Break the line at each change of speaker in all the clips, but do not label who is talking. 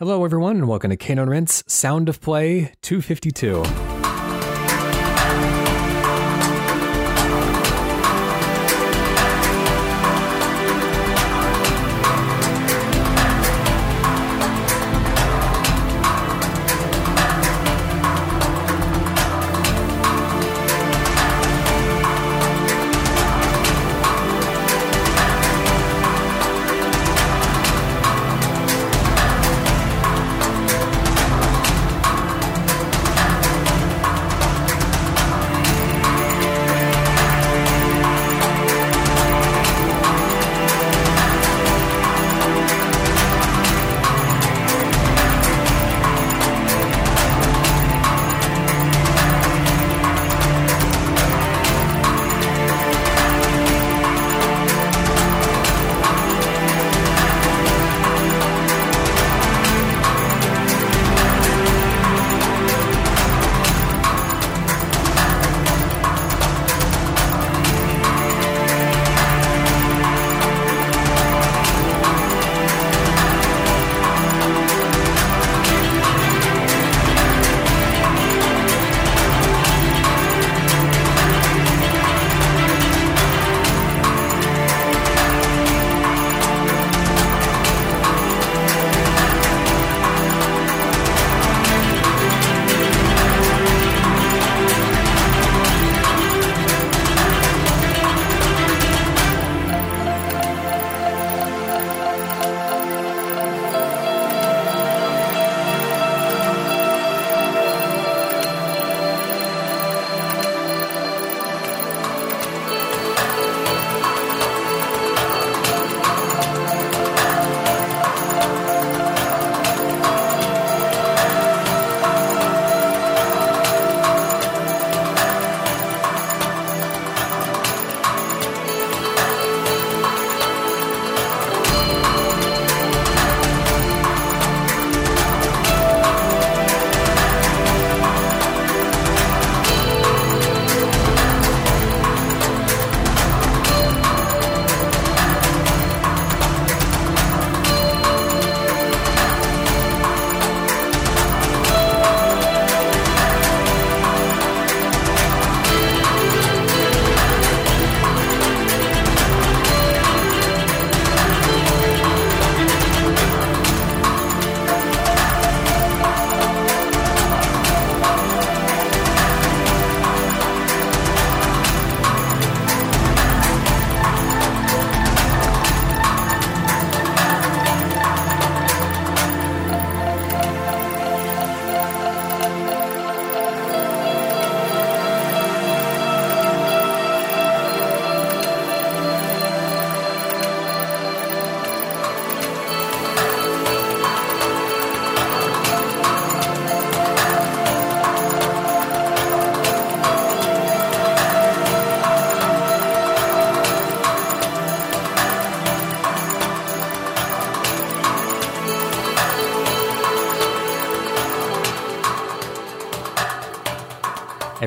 Hello, everyone, and welcome to Cane and Rinse Sound of Play 252.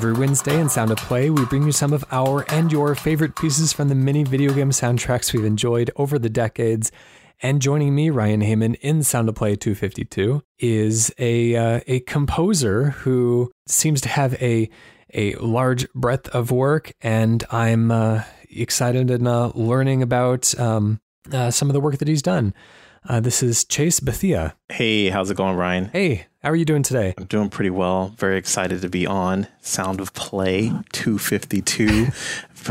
Every Wednesday in Sound of Play, we bring you some of our and your favorite pieces from the many video game soundtracks we've enjoyed over the decades. And joining me, Ryan Hamann, in Sound of Play 252, is a uh, a composer who seems to have a a large breadth of work, and I'm uh, excited and uh, learning about um, uh, some of the work that he's done. Uh, this is Chase Bethea.
Hey, how's it going, Ryan?
Hey, how are you doing today?
I'm doing pretty well. Very excited to be on Sound of Play 252.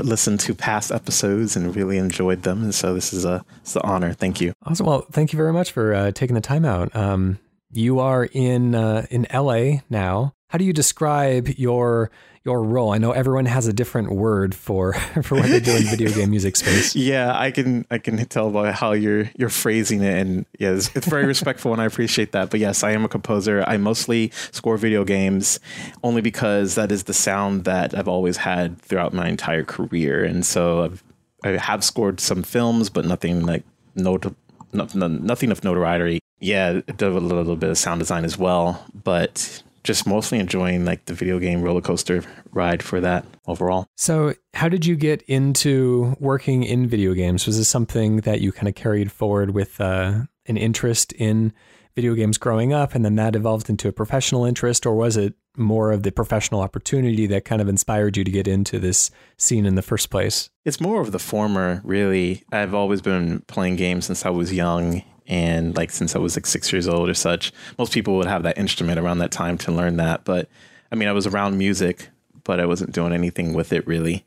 Listened to past episodes and really enjoyed them, and so this is a it's an honor. Thank you.
Awesome. Well, thank you very much for uh, taking the time out. Um, you are in uh, in LA now. How do you describe your your role? I know everyone has a different word for for what they do in video game music space.
Yeah, I can I can tell by how you're you're phrasing it, and yes, it's very respectful, and I appreciate that. But yes, I am a composer. I mostly score video games, only because that is the sound that I've always had throughout my entire career, and so I've, I have scored some films, but nothing like not, nothing of notoriety. Yeah, a little bit of sound design as well, but just mostly enjoying like the video game roller coaster ride for that overall.
So, how did you get into working in video games? Was this something that you kind of carried forward with uh, an interest in video games growing up and then that evolved into a professional interest, or was it more of the professional opportunity that kind of inspired you to get into this scene in the first place?
It's more of the former, really. I've always been playing games since I was young and like since I was like six years old or such. Most people would have that instrument around that time to learn that. But I mean, I was around music, but I wasn't doing anything with it really.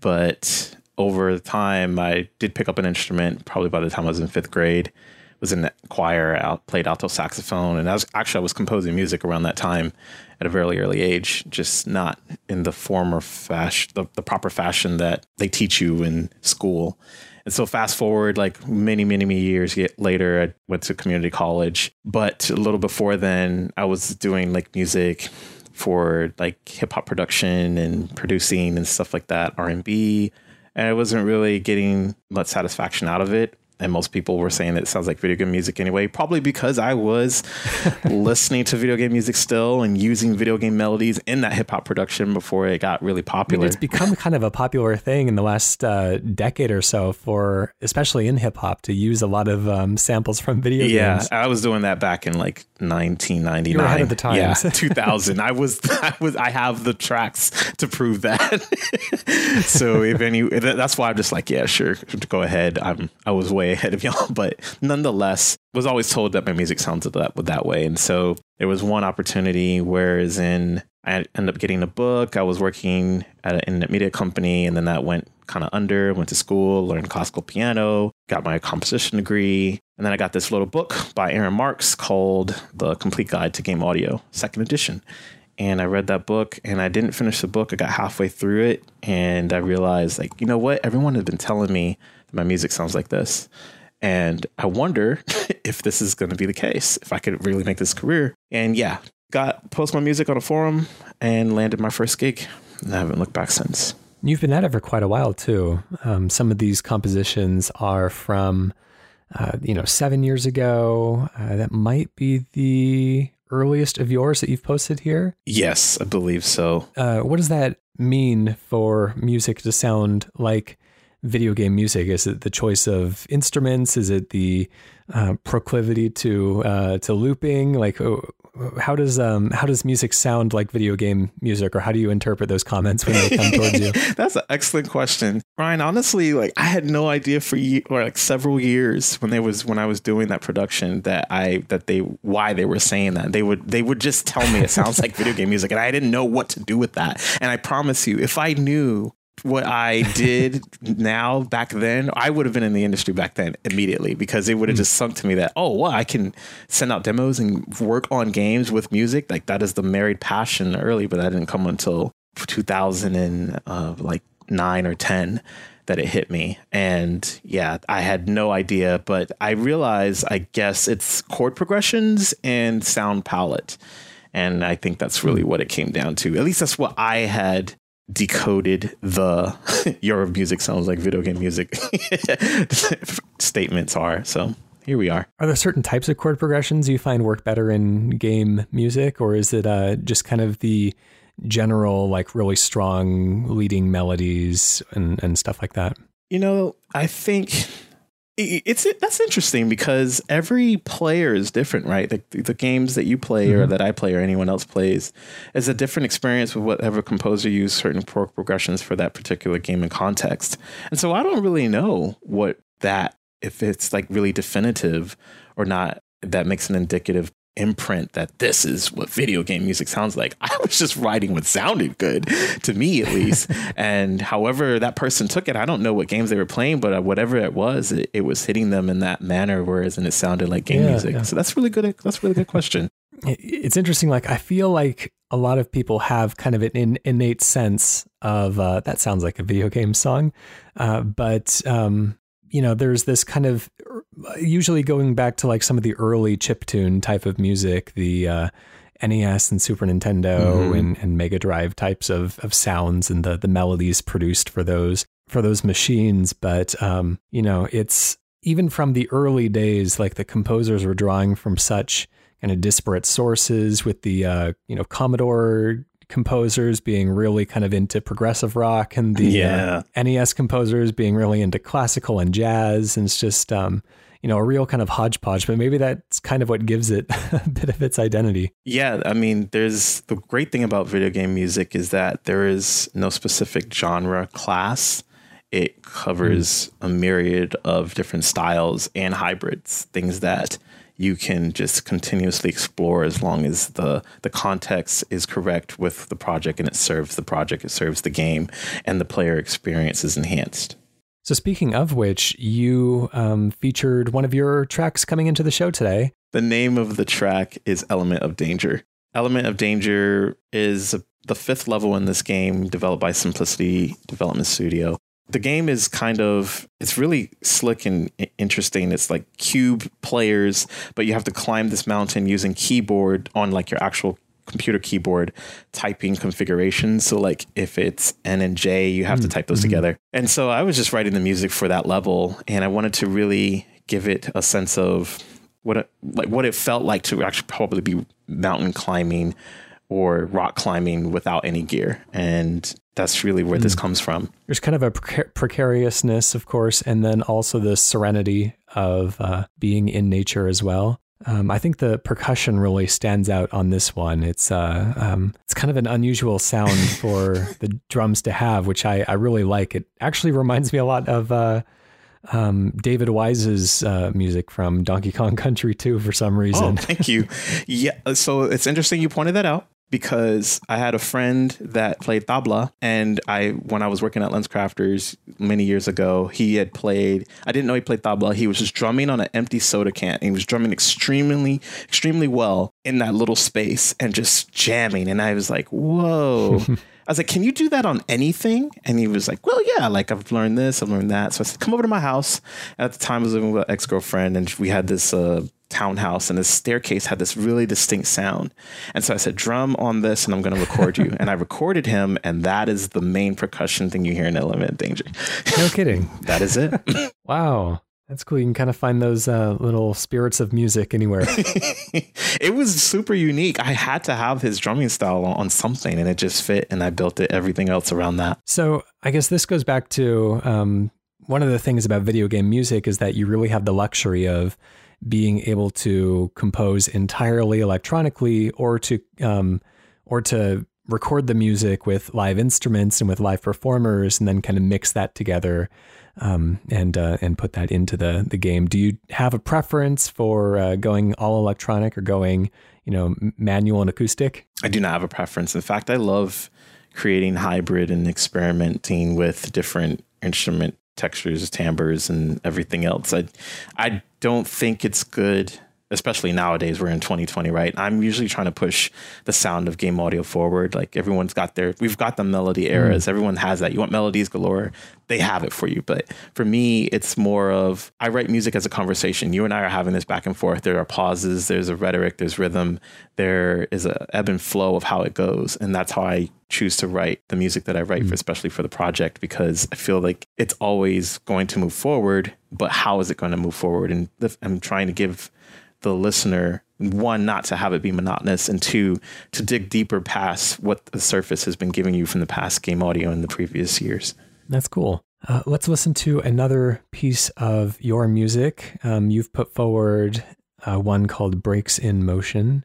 But over time, I did pick up an instrument probably by the time I was in fifth grade was in the choir, out, played alto saxophone, and I was actually I was composing music around that time at a very early age, just not in the form or fashion, the, the proper fashion that they teach you in school. And so fast forward like many, many, many years later, I went to community college. But a little before then, I was doing like music for like hip hop production and producing and stuff like that, R and B. And I wasn't really getting much satisfaction out of it and most people were saying that it sounds like video game music anyway, probably because I was listening to video game music still and using video game melodies in that hip hop production before it got really popular. I
mean, it's become kind of a popular thing in the last uh, decade or so for, especially in hip hop, to use a lot of um, samples from video
yeah,
games.
Yeah, I was doing that back in like 1999. You
were ahead of the times.
Yeah, 2000. I was, I was, I have the tracks to prove that. so if any, that's why I'm just like, yeah, sure, go ahead. I'm, I was way ahead of y'all, but nonetheless, was always told that my music sounded that that way. And so there was one opportunity whereas in I ended up getting a book. I was working at an internet media company, and then that went kind of under. Went to school, learned classical piano, got my composition degree, and then I got this little book by Aaron Marks called "The Complete Guide to Game Audio," second edition. And I read that book, and I didn't finish the book. I got halfway through it, and I realized, like, you know what? Everyone had been telling me my music sounds like this. And I wonder if this is going to be the case, if I could really make this career. And yeah, got post my music on a forum and landed my first gig. And I haven't looked back since.
You've been at it for quite a while too. Um, some of these compositions are from, uh, you know, seven years ago. Uh, that might be the earliest of yours that you've posted here.
Yes, I believe so.
Uh, what does that mean for music to sound like video game music? Is it the choice of instruments? Is it the uh, proclivity to uh, to looping? Like, oh, how does um, how does music sound like video game music, or how do you interpret those comments when they come towards you?
That's an excellent question, Ryan. Honestly, like I had no idea for ye- or like several years when they was when I was doing that production that I that they why they were saying that they would they would just tell me it sounds like video game music, and I didn't know what to do with that. And I promise you, if I knew what I did now back then, I would have been in the industry back then immediately because it would have mm. just sunk to me that, oh, well, I can send out demos and work on games with music. Like that is the married passion early, but that didn't come until 2000 and uh, like nine or 10 that it hit me. And yeah, I had no idea, but I realized, I guess it's chord progressions and sound palette. And I think that's really what it came down to. At least that's what I had decoded the your music sounds like video game music statements are. So here we are.
Are there certain types of chord progressions you find work better in game music, or is it uh, just kind of the general, like really strong leading melodies and, and stuff like that?
You know, I think it's that's interesting because every player is different, right? The, the games that you play mm-hmm. or that I play or anyone else plays is a different experience with whatever composer used certain progressions for that particular game and context. And so I don't really know what that if it's like really definitive or not that makes an indicative imprint that this is what video game music sounds like. I was just writing what sounded good to me, at least. and however that person took it, I don't know what games they were playing, but uh, whatever it was, it, it was hitting them in that manner, whereas and it sounded like game yeah, music. Yeah. So that's really good. That's really good question.
It's interesting. Like I feel like a lot of people have kind of an innate sense of uh, that sounds like a video game song, uh, but um, you know, there's this kind of usually going back to like some of the early chip tune type of music, the uh, NES and Super Nintendo mm-hmm. and, and Mega Drive types of, of sounds and the the melodies produced for those for those machines. But um, you know, it's even from the early days, like the composers were drawing from such kind of disparate sources with the uh, you know Commodore composers being really kind of into progressive rock and the uh, yeah. uh, NES composers being really into classical and jazz. And it's just, um, you know, a real kind of hodgepodge, but maybe that's kind of what gives it a bit of its identity.
Yeah, I mean, there's the great thing about video game music is that there is no specific genre class. It covers mm. a myriad of different styles and hybrids, things that you can just continuously explore as long as the the context is correct with the project and it serves the project, it serves the game, and the player experience is enhanced.
So, speaking of which, you um, featured one of your tracks coming into the show today.
The name of the track is Element of Danger. Element of Danger is the fifth level in this game, developed by Simplicity Development Studio the game is kind of it's really slick and interesting it's like cube players but you have to climb this mountain using keyboard on like your actual computer keyboard typing configurations so like if it's n and j you have mm-hmm. to type those mm-hmm. together and so i was just writing the music for that level and i wanted to really give it a sense of what it, like what it felt like to actually probably be mountain climbing or rock climbing without any gear. And that's really where mm. this comes from.
There's kind of a precariousness, of course, and then also the serenity of uh, being in nature as well. Um, I think the percussion really stands out on this one. It's uh, um, it's kind of an unusual sound for the drums to have, which I, I really like. It actually reminds me a lot of uh, um, David Wise's uh, music from Donkey Kong Country 2 for some reason.
Oh, thank you. Yeah, so it's interesting you pointed that out because I had a friend that played tabla, and I when I was working at LensCrafters many years ago, he had played. I didn't know he played tabla. He was just drumming on an empty soda can. he was drumming extremely, extremely well in that little space and just jamming. And I was like, whoa. I was like, can you do that on anything? And he was like, well, yeah, like I've learned this, I've learned that. So I said, come over to my house. At the time, I was living with an ex girlfriend, and we had this uh, townhouse and the staircase had this really distinct sound. And so I said, drum on this and I'm going to record you. and I recorded him. And that is the main percussion thing you hear in Element Danger.
No kidding.
that is it.
wow. That's cool. You can kind of find those uh, little spirits of music anywhere.
it was super unique. I had to have his drumming style on something, and it just fit. And I built it everything else around that.
So I guess this goes back to um, one of the things about video game music is that you really have the luxury of being able to compose entirely electronically or to um, or to record the music with live instruments and with live performers and then kind of mix that together um, and uh, and put that into the the game. Do you have a preference for uh, going all electronic or going you know manual and acoustic?
I do not have a preference. In fact, I love creating hybrid and experimenting with different instrument textures, timbres, and everything else. I I don't think it's good especially nowadays we're in 2020 right? I'm usually trying to push the sound of game audio forward. Like everyone's got their we've got the melody eras. Mm. everyone has that. You want melodies galore? They have it for you. But for me it's more of i write music as a conversation. You and i are having this back and forth. There are pauses there's a rhetoric there's rhythm. There is a ebb and flow of how it goes. And that's how i choose to write the music that i write mm. for especially for the project because i feel like it's always going to move forward but how is it going to move forward? And i'm trying to give the listener one not to have it be monotonous and two to dig deeper past what the surface has been giving you from the past game audio in the previous years.
That's cool. Uh, let's listen to another piece of your music. Um, you've put forward uh, one called breaks in motion.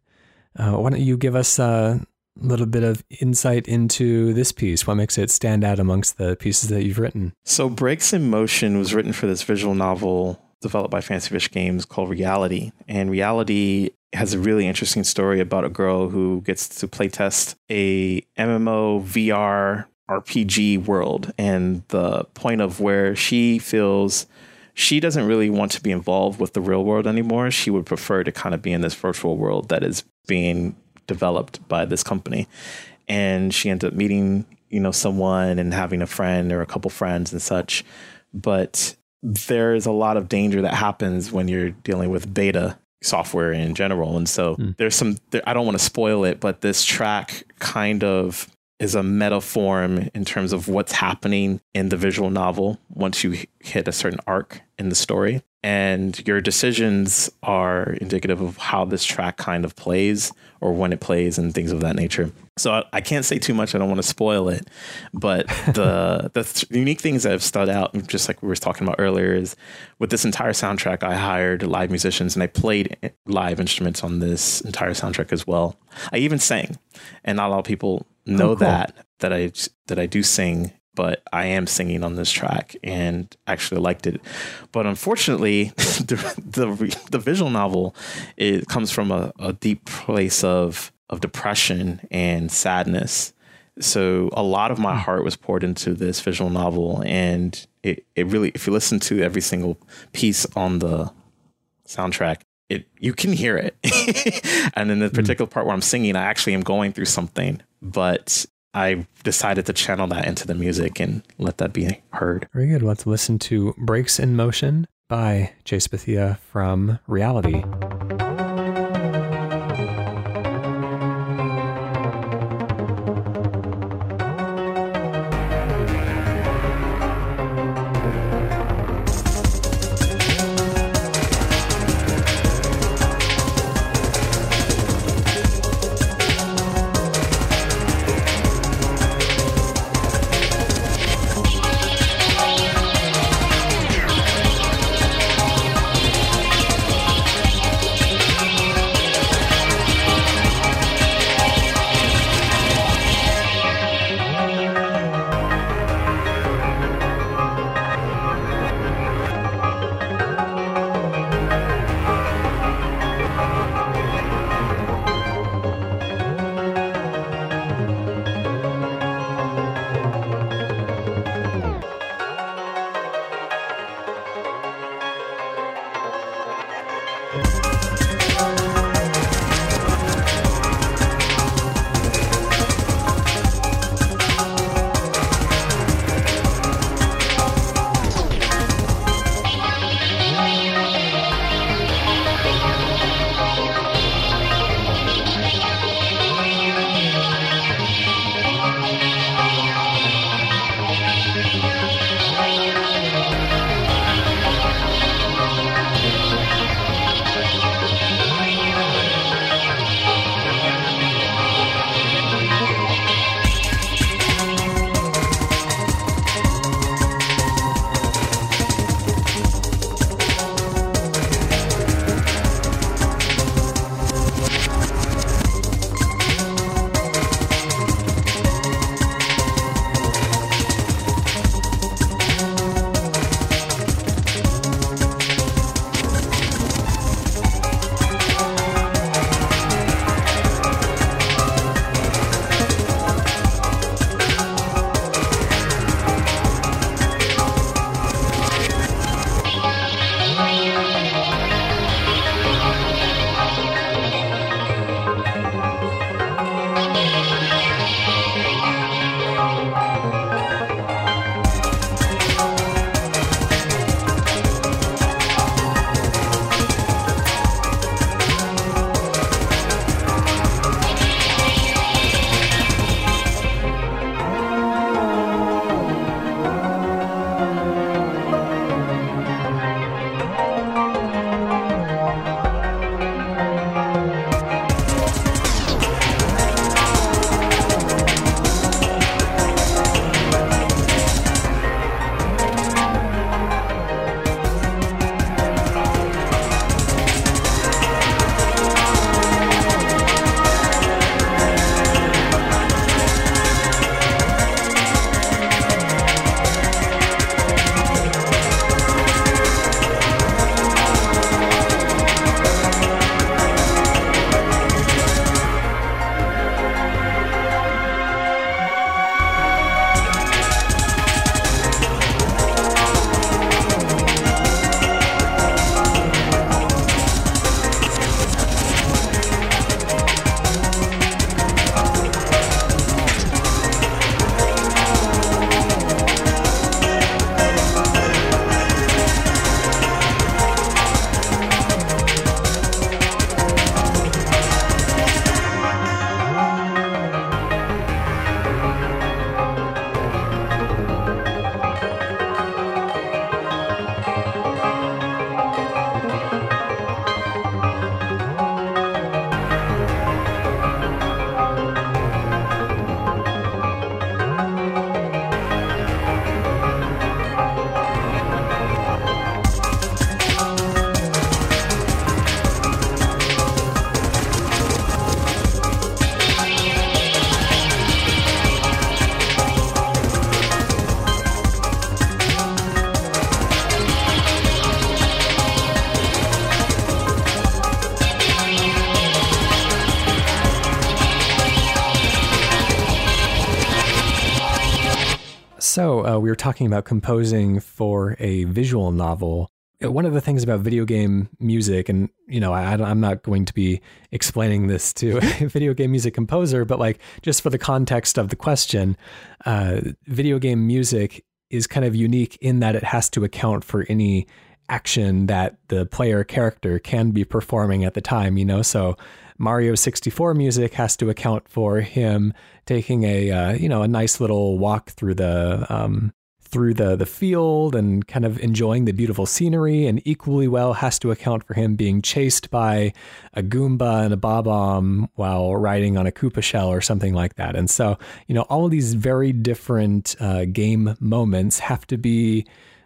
Uh, why don't you give us a little bit of insight into this piece? What makes it stand out amongst the pieces that you've written?
So breaks in motion was written for this visual novel developed by Fancy Fish Games called Reality. And Reality has a really interesting story about a girl who gets to playtest a MMO VR RPG world and the point of where she feels she doesn't really want to be involved with the real world anymore. She would prefer to kind of be in this virtual world that is being developed by this company. And she ends up meeting, you know, someone and having a friend or a couple friends and such. But there's a lot of danger that happens when you're dealing with beta software in general. And so mm. there's some, there, I don't want to spoil it, but this track kind of is a metaform in terms of what's happening in the visual novel once you hit a certain arc in the story. And your decisions are indicative of how this track kind of plays or when it plays and things of that nature. So I, I can't say too much. I don't want to spoil it. But the the th- unique things that have stood out, just like we were talking about earlier, is with this entire soundtrack, I hired live musicians and I played live instruments on this entire soundtrack as well. I even sang, and not a lot of people know oh, cool. that that I that I do sing, but I am singing on this track and actually liked it. But unfortunately, the, the, the visual novel it comes from a, a deep place of of depression and sadness. So a lot of my hmm. heart was poured into this visual novel, and it, it really, if you listen to every single piece on the soundtrack, it you can hear it. and in the hmm. particular part where I'm singing, I actually am going through something, but I decided to channel that into the music and let that be heard.
Very good. Let's listen to Breaks in Motion by Chase Bethea from Reality. We were talking about composing for a visual novel. Uh, one of the things about video game music, and you know, I, I'm not going to be explaining this to a video game music composer, but like just for the context of the question, uh, video game music is kind of unique in that it has to account for any action that the player character can be performing at the time. You know, so Mario 64 music has to account for him taking a uh, you know a nice little walk through the um, through the the field and kind of enjoying the beautiful scenery, and equally well has to account for him being chased by a Goomba and a Bob-omb while riding on a Koopa shell or something like that. And so you know all of these very different uh, game moments have to be.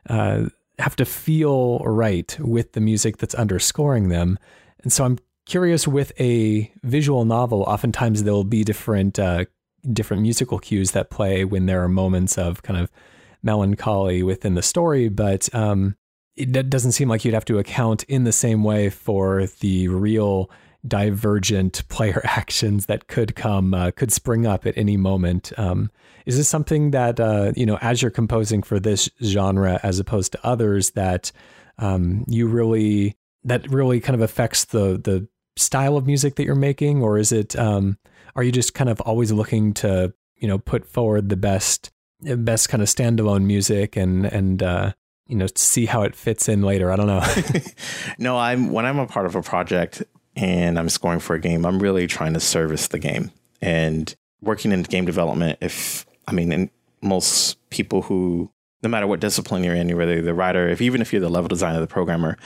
Uh, have to feel right with the music that's underscoring them. And so I'm curious with a visual novel, oftentimes there will be different uh, different musical cues that play when there are moments of kind of melancholy within the story, but um, it doesn't seem like you'd have to account in the same way for the real divergent player actions that could come uh, could spring up at any moment. Um, is this something that uh, you know as you're composing for this genre as opposed to others that um, you really that really kind of affects the the style of music that you're making, or is it um, are you just kind of always looking to you know put forward the best best kind of standalone music and and uh, you know see how it fits in later? I don't know.
no, I'm when I'm a part of a project and I'm scoring for a game, I'm really trying to service the game and working in game development. If I mean, most people who no matter what discipline you're in, whether you're the writer, if even if you're the level designer, the programmer,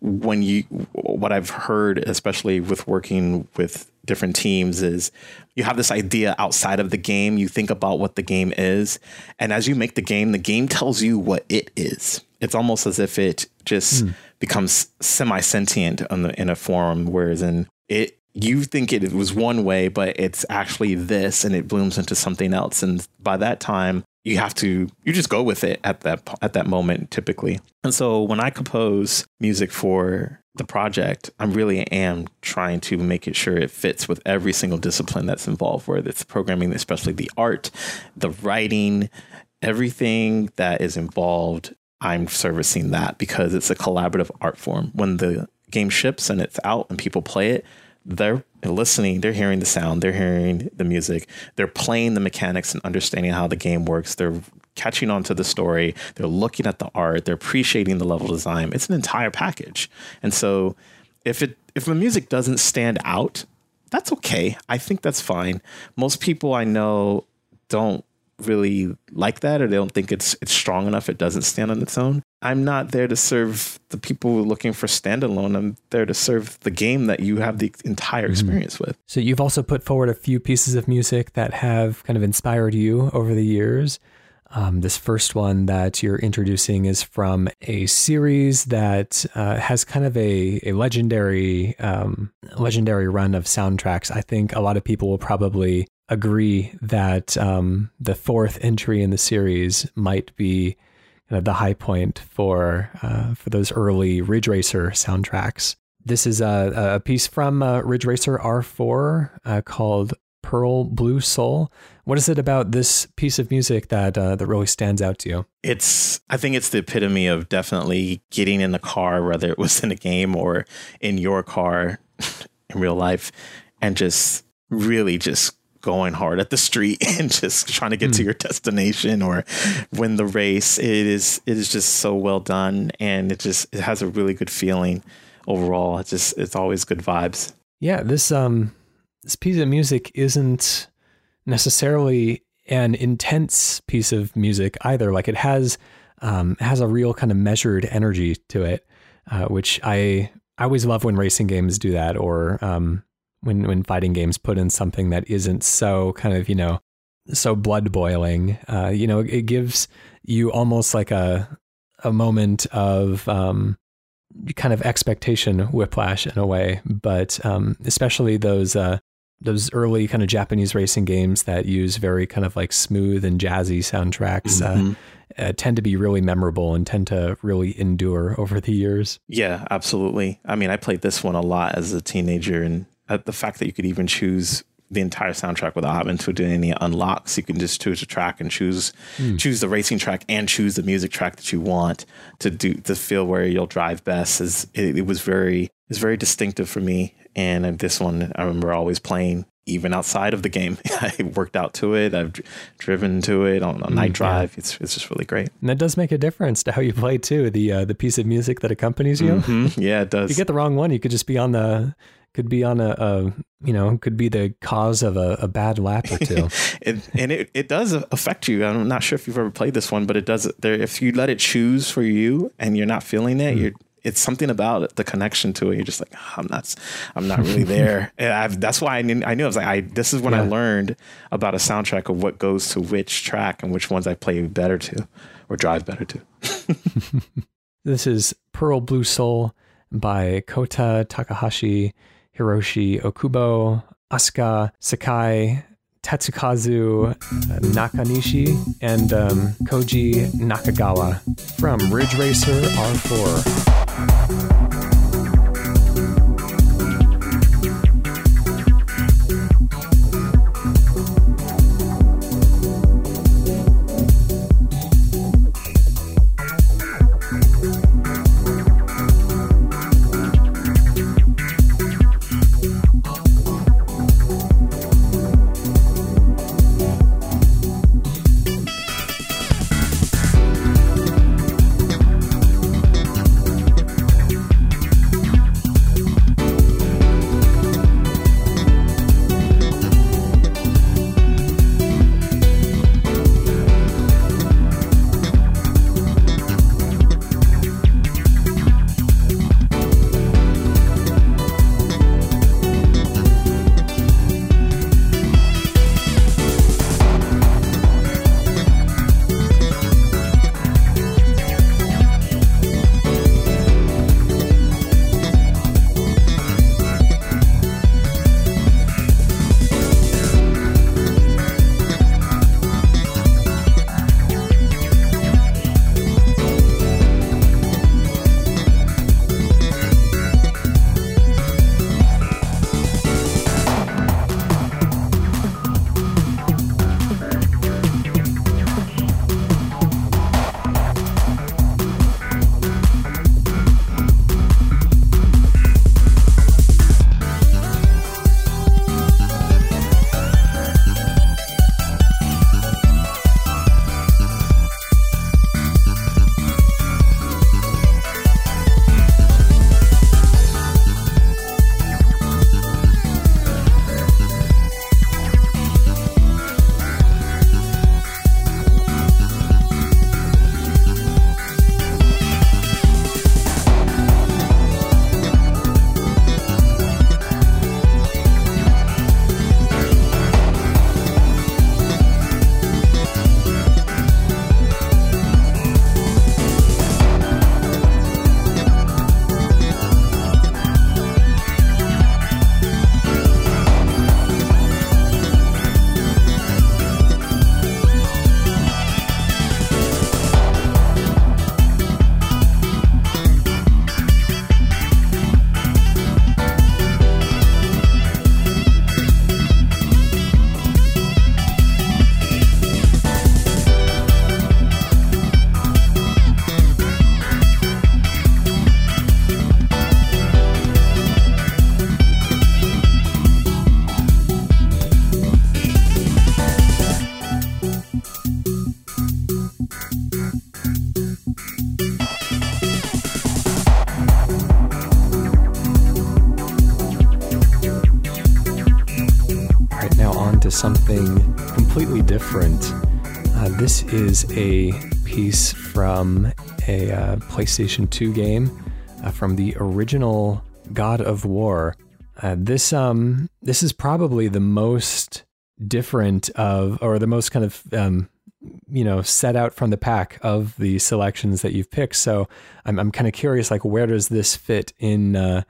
when you what I've heard, especially with working with different teams, is you have this idea outside of the game. You think about what the game is, and as you make the game, the game tells you what it is. It's almost as if it just mm. becomes semi sentient in a form, whereas in it you think it was one way, but it's actually this, and it blooms into something else. And by that time, you have to you just go with it at that at that moment typically. And so when I compose music for the project, I really am trying to make it sure it fits with every single discipline that's involved, whether it's programming, especially the art, the writing, everything that is involved. I'm servicing that because it's a collaborative art form. When the game ships and it's out and people play it, they're listening, they're hearing the sound, they're hearing the music, they're playing the mechanics and understanding how the game works. They're catching on to the story, they're looking at the art, they're appreciating the level design. It's an entire package. And so if it if the music doesn't stand out, that's okay. I think that's fine. Most people I know don't really like that or they don't think it's it's strong enough it doesn't stand on its own i'm not there to serve the people looking for standalone i'm there to serve the game that you have the entire mm-hmm. experience mm-hmm. with
so you've also put forward a few pieces of music that have kind of inspired you over the years um, this first one that you're introducing is from a series that uh, has kind of a, a legendary um, legendary run of soundtracks. I think a lot of people will probably agree that um, the fourth entry in the series might be kind of the high point for uh, for those early Ridge Racer soundtracks. This is a, a piece from uh, Ridge Racer R4 uh, called Pearl Blue Soul. What is it about this piece of music that uh, that really stands out to you?
It's I think it's the epitome of definitely getting in the car, whether it was in a game or in your car in real life, and just really just going hard at the street and just trying to get mm. to hmm. your destination or win the race. It is it is just so well done and it just it has a really good feeling overall. It's just it's always good vibes.
Yeah, this um this piece of music isn't necessarily an intense piece of music either. Like it has um, it has a real kind of measured energy to it, uh, which I I always love when racing games do that, or um, when when fighting games put in something that isn't so kind of you know so blood boiling. Uh, you know, it gives you almost like a a moment of um, kind of expectation whiplash in a way, but um, especially those uh, those early kind of Japanese racing games that use very kind of like smooth and jazzy soundtracks. Uh, mm-hmm. Uh, uh, tend to be really memorable and tend to really endure over the years.
Yeah, absolutely. I mean, I played this one a lot as a teenager, and uh, the fact that you could even choose the entire soundtrack without having to do any unlocks. You can just choose a track and choose mm. choose the racing track and choose the music track that you want to do to feel where you'll drive best. Is it, it was very it's very distinctive for me. And this one, I remember always playing even outside of the game. I worked out to it. I've driven to it on a night mm, drive. Yeah. It's it's just really great.
And that does make a difference to how you play too. The uh, the piece of music that accompanies you.
Mm-hmm. Yeah, it does.
If you get the wrong one, you could just be on the could be on a, a you know could be the cause of a, a bad lap or two.
it, and it, it does affect you. I'm not sure if you've ever played this one, but it does. There, if you let it choose for you and you're not feeling it, mm. you're it's something about it, the connection to it. You're just like, oh, I'm not, I'm not really there. and I've, that's why I knew, I knew I was like, I, this is when yeah. I learned about a soundtrack of what goes to which track and which ones I play better to or drive better to.
this is Pearl Blue Soul by Kohta Takahashi, Hiroshi Okubo, Asuka Sakai, Tetsukazu Nakanishi, and um, Koji Nakagawa from Ridge Racer R4. Is a piece from a uh, PlayStation 2 game uh, from the original God of War. Uh, this um this is probably the most different of or the most kind of um, you know set out from the pack of the selections that you've picked. So I'm I'm kind of curious like where does this fit in uh,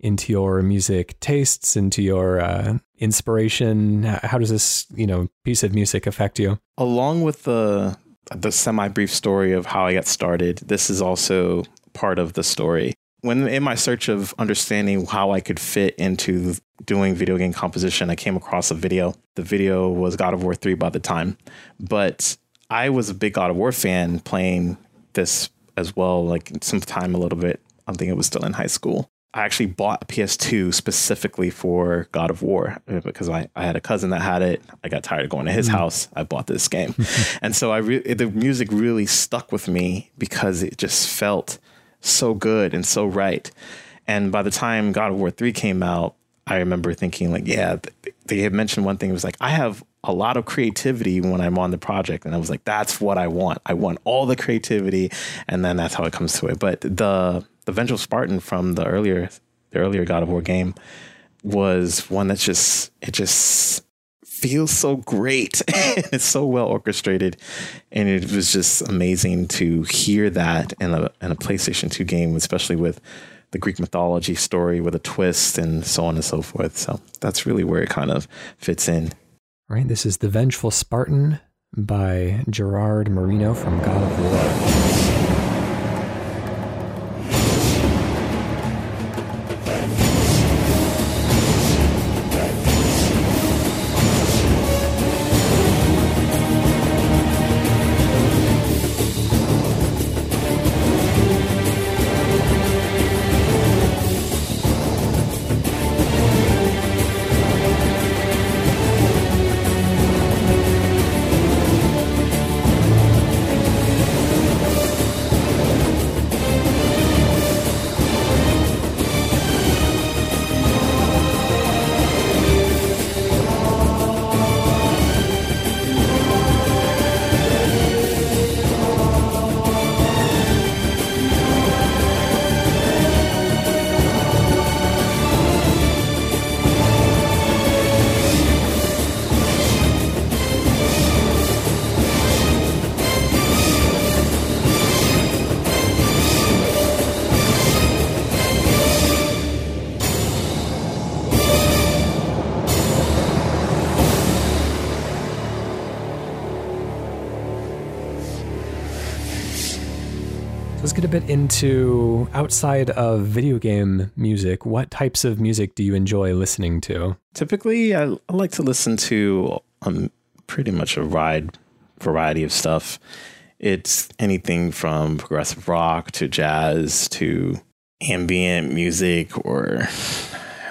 into your music tastes, into your uh, inspiration? How does this, you know, piece of music affect you?
Along with the the semi brief story of how I got started, this is also part of the story. when in my search of understanding how I could fit into doing video game composition, I came across a video. The video was God of War 3 by the time, but I was a big God of War fan playing this as well, like some time a little bit. I think it was still in high school. I actually bought a PS2 specifically for God of War uh, because I, I had a cousin that had it. I got tired of going to his mm. house. I bought this game. and so I re- the music really stuck with me because it just felt so good and so right. And by the time God of War 3 came out, I remember thinking like, yeah, they had mentioned one thing. It was like, I have a lot of creativity when I'm on the project. And I was like, that's what I want. I want all the creativity. And then that's how it comes to it. But the the Vengeful Spartan from the earlier the earlier God of War game was one that's just it just feels so great. it's so well orchestrated, and it was just amazing to hear that in a in a PlayStation Two game, especially with the Greek mythology story with a twist and so on and so forth. So that's really where it kind of fits in.
Right. This is the Vengeful Spartan by Gerard Marino from God of War. Outside of video game music. What types of music do you enjoy listening to?
Typically, I, I like to listen to um, pretty much a wide variety of stuff. It's anything from progressive rock to jazz to ambient music or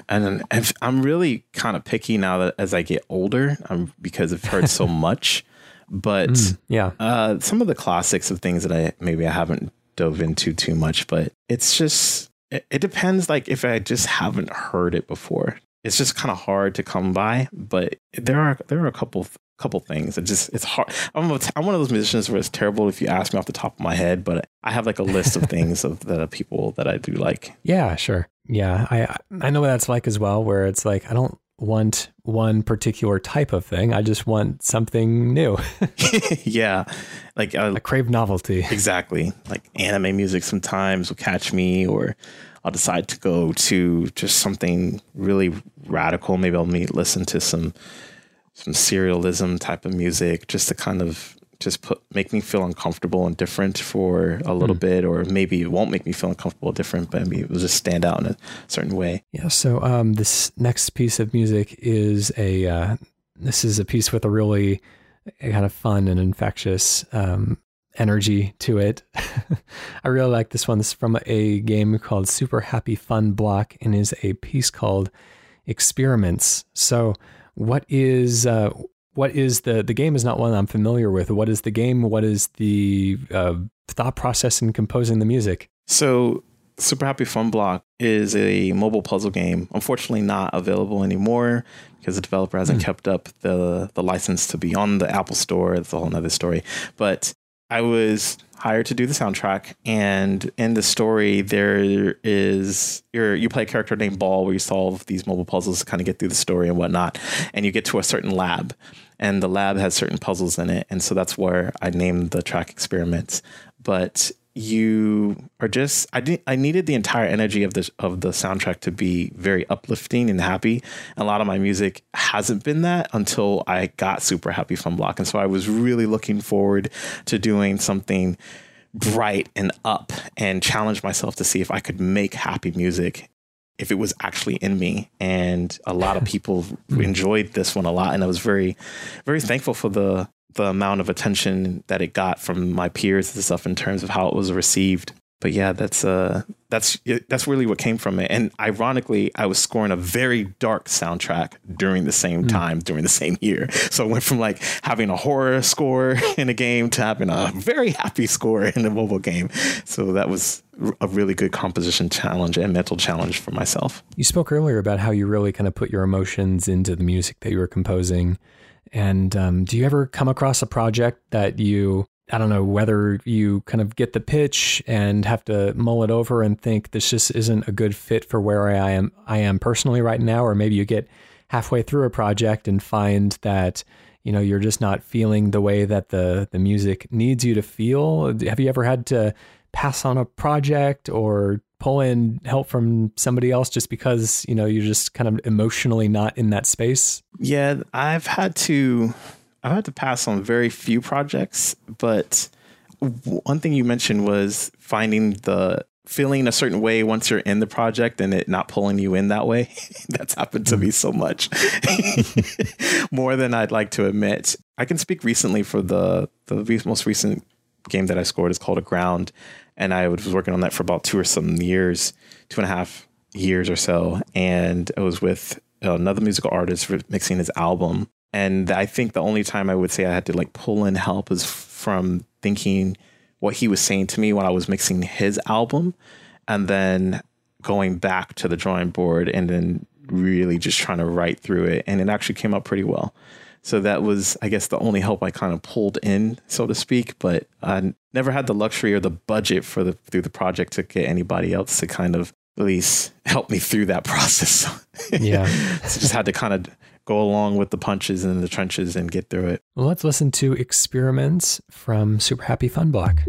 and I'm really kind of picky now that as I get older, um, because I've heard so much. But mm,
yeah,
uh, some of the classics of things that I maybe I haven't dove into too much, but it's just it, it depends. Like if I just haven't heard it before, it's just kind of hard to come by. But there are there are a couple couple things. It just it's hard. I'm a, I'm one of those musicians where it's terrible if you ask me off the top of my head, but I have like a list of things of the uh, people that I do like.
Yeah, sure. Yeah, I I know what that's like as well. Where it's like I don't want one particular type of thing. I just want something new.
yeah. Like
uh, I crave novelty.
Exactly. Like anime music sometimes will catch me or I'll decide to go to just something really radical. Maybe I'll meet, listen to some some serialism type of music just to kind of just put make me feel uncomfortable and different for a little mm. bit, or maybe it won't make me feel uncomfortable or different, but maybe it will just stand out in a certain way.
Yeah. So um, this next piece of music is a uh, this is a piece with a really kind of fun and infectious um, energy to it. I really like this one. This is from a game called Super Happy Fun Block and is a piece called Experiments. So, what is uh, what is the the game is not one I'm familiar with. What is the game? What is the uh, thought process in composing the music?
So Super Happy Fun Block is a mobile puzzle game. Unfortunately, not available anymore because the developer hasn't mm. kept up the the license to be on the Apple Store. It's a whole other story. But I was hired to do the soundtrack, and in the story, there is you you play a character named Ball, where you solve these mobile puzzles to kind of get through the story and whatnot, and you get to a certain lab, and the lab has certain puzzles in it, and so that's where I named the track experiments. But you are just I did I needed the entire energy of the of the soundtrack to be very uplifting and happy. A lot of my music hasn't been that until I got Super Happy Fun Block, and so I was really looking forward to doing something bright and up and challenge myself to see if I could make happy music if it was actually in me. And a lot of people enjoyed this one a lot. And I was very, very thankful for the the amount of attention that it got from my peers and stuff in terms of how it was received. But yeah, that's uh that's that's really what came from it. And ironically, I was scoring a very dark soundtrack during the same time during the same year. So it went from like having a horror score in a game to having a very happy score in a mobile game. So that was a really good composition challenge and mental challenge for myself.
You spoke earlier about how you really kind of put your emotions into the music that you were composing. And um, do you ever come across a project that you, I don't know, whether you kind of get the pitch and have to mull it over and think this just isn't a good fit for where I am, I am personally right now, or maybe you get halfway through a project and find that you know you're just not feeling the way that the the music needs you to feel. Have you ever had to pass on a project or pull in help from somebody else just because you know you're just kind of emotionally not in that space
Yeah, I've had to I've had to pass on very few projects, but one thing you mentioned was finding the feeling a certain way once you're in the project and it not pulling you in that way. That's happened to me so much. More than I'd like to admit. I can speak recently for the the most recent game that I scored is called Aground, and I was working on that for about two or some years, two and a half years or so. And I was with another musical artist for mixing his album. And I think the only time I would say I had to like pull in help is from thinking what he was saying to me when I was mixing his album and then going back to the drawing board and then really just trying to write through it. And it actually came out pretty well. So that was, I guess, the only help I kind of pulled in, so to speak. But I never had the luxury or the budget for the through the project to get anybody else to kind of at least help me through that process.
Yeah.
so just had to kind of go along with the punches and the trenches and get through it.
Well, let's listen to Experiments from Super Happy Fun Block.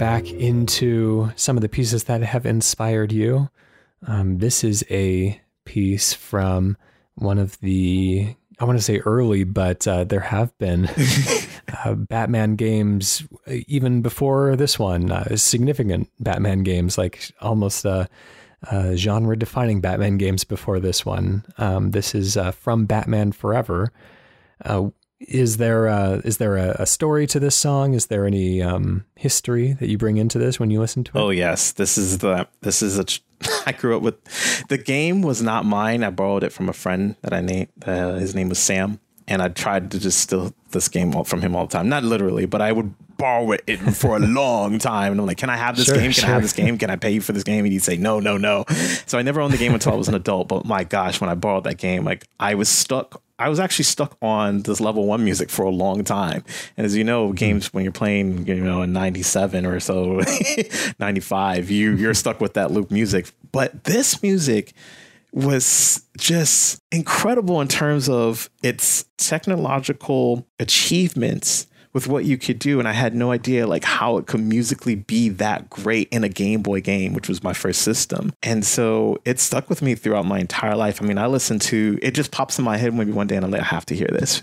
Back into some of the pieces that have inspired you. Um, this is a piece from one of the, I want to say early, but uh, there have been uh, Batman games even before this one, uh, significant Batman games, like almost uh, genre defining Batman games before this one. Um, this is uh, from Batman Forever. Uh, is there a, is there a, a, story to this song? Is there any um, history that you bring into this when you listen to it?
Oh yes, this is the this is a. I grew up with the game was not mine. I borrowed it from a friend that I named. Uh, his name was Sam, and I tried to just steal this game from him all the time. Not literally, but I would borrow it for a long time. And I'm like, can I have this sure, game? Can sure. I have this game? Can I pay you for this game? And he'd say, no, no, no. So I never owned the game until I was an adult. But my gosh, when I borrowed that game, like I was stuck. I was actually stuck on this level one music for a long time. And as you know, hmm. games when you're playing, you know, in 97 or so, 95, you, you're stuck with that loop music. But this music, was just incredible in terms of its technological achievements with what you could do and i had no idea like how it could musically be that great in a game boy game which was my first system. And so it stuck with me throughout my entire life. I mean i listened to it just pops in my head maybe one day and i'm like i have to hear this.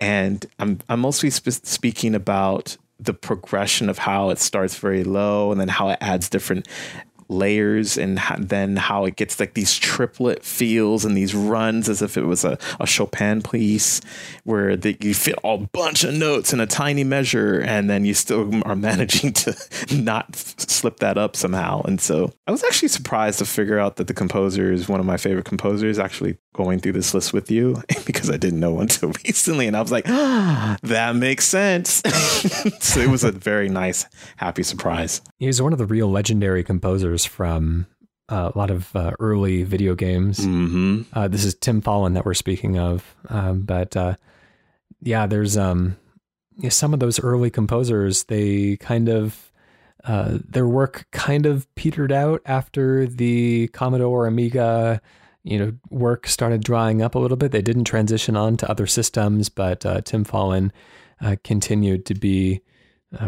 And i'm, I'm mostly sp- speaking about the progression of how it starts very low and then how it adds different layers and then how it gets like these triplet feels and these runs as if it was a, a Chopin piece where the, you fit a bunch of notes in a tiny measure and then you still are managing to not slip that up somehow. And so I was actually surprised to figure out that the composer is one of my favorite composers actually going through this list with you because I didn't know until recently. And I was like, ah, that makes sense. so it was a very nice, happy surprise.
He's one of the real legendary composers from uh, a lot of uh, early video games. Mm-hmm. Uh, this is Tim Follin that we're speaking of. Um, but uh, yeah, there's um, some of those early composers, they kind of, uh, their work kind of petered out after the Commodore Amiga you know, work started drying up a little bit. They didn't transition on to other systems, but uh, Tim Follin continued to be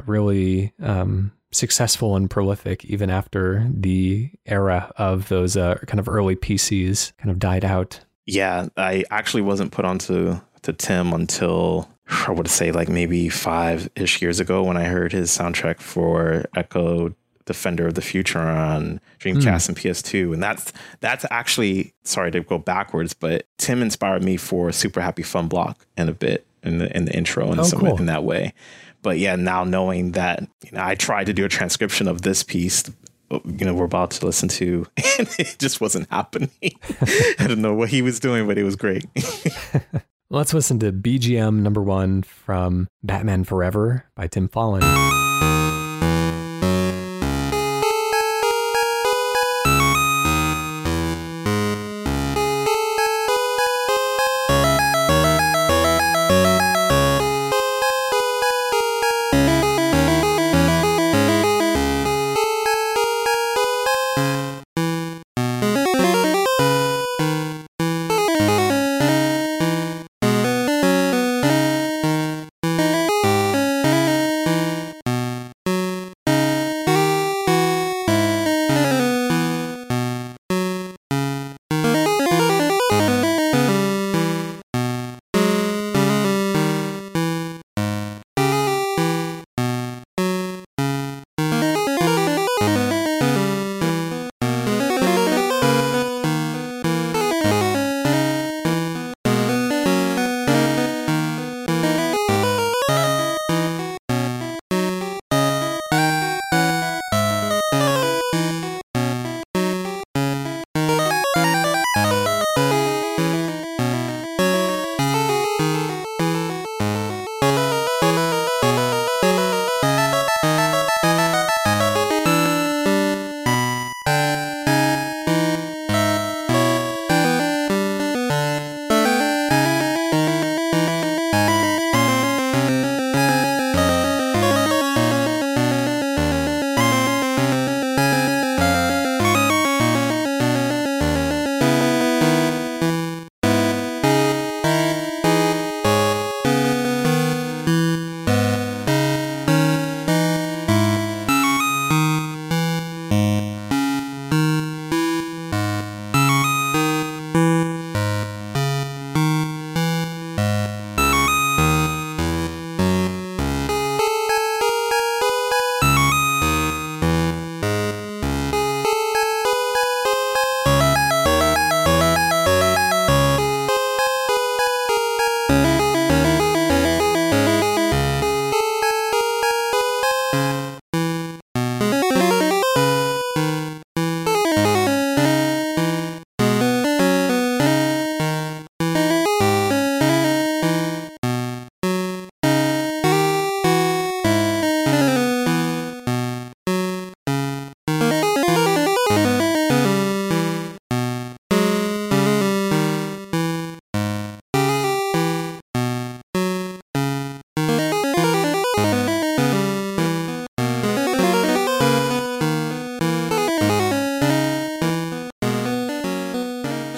really um, successful and prolific even after the era of those uh, kind of early PCs kind of died out.
Yeah, I actually wasn't put onto to Tim until I would say like maybe five ish years ago when I heard his soundtrack for Ecco Defender of the Future on Dreamcast mm. and PS2. And that's that's actually sorry to go backwards, but Tim inspired me for Super Happy Fun Block in a bit in the in the intro and oh, some cool. in that way but yeah, now knowing that you know, I tried to do a transcription of this piece, you know, we're about to listen to, and it just wasn't happening. I don't know what he was doing, but it was great.
Let's listen to BGM number one from Batman Forever by Tim Follin.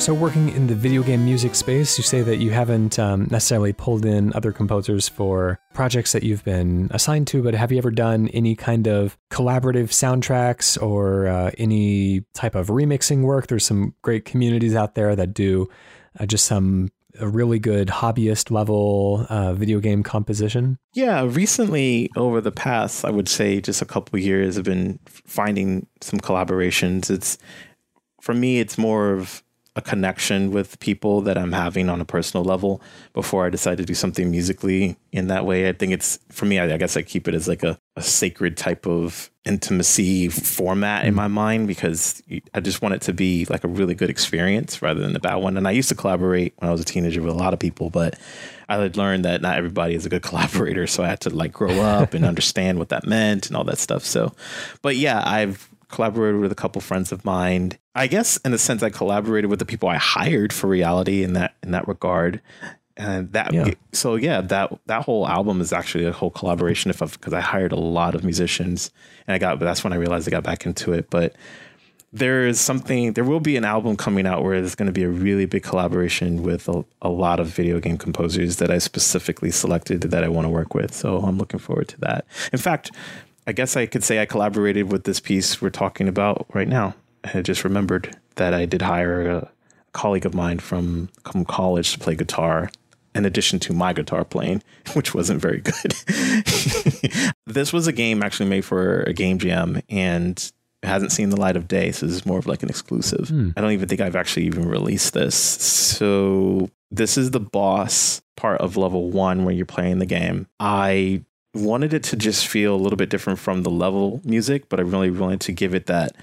So, working in the video game music space, you say that you haven't um, necessarily pulled in other composers for projects that you've been assigned to, but have you ever done any kind of collaborative soundtracks or uh, any type of remixing work? There's some great communities out there that do uh, just some a really good hobbyist level uh, video game composition?
Yeah, recently over the past, I would say just a couple years, I've been finding some collaborations. It's for me, it's more of a connection with people that I'm having on a personal level before I decide to do something musically in that way. I think it's for me, I, I guess I keep it as like a, a sacred type of intimacy format in my mind because I just want it to be like a really good experience rather than a bad one. And I used to collaborate when I was a teenager with a lot of people, but I had learned that not everybody is a good collaborator. So I had to like grow up and understand what that meant and all that stuff. So, but yeah, I've collaborated with a couple friends of mine. I guess in a sense, I collaborated with the people I hired for reality in that in that regard. And that yeah. so yeah that that whole album is actually a whole collaboration if because I hired a lot of musicians and I got that's when I realized I got back into it but there is something there will be an album coming out where there's going to be a really big collaboration with a, a lot of video game composers that I specifically selected that I want to work with so I'm looking forward to that in fact I guess I could say I collaborated with this piece we're talking about right now. I just remembered that I did hire a colleague of mine from, from college to play guitar in addition to my guitar playing, which wasn't very good. this was a game actually made for a game jam and it hasn't seen the light of day. So this is more of like an exclusive. Hmm. I don't even think I've actually even released this. So this is the boss part of level one where you're playing the game. I wanted it to just feel a little bit different from the level music, but I really wanted to give it that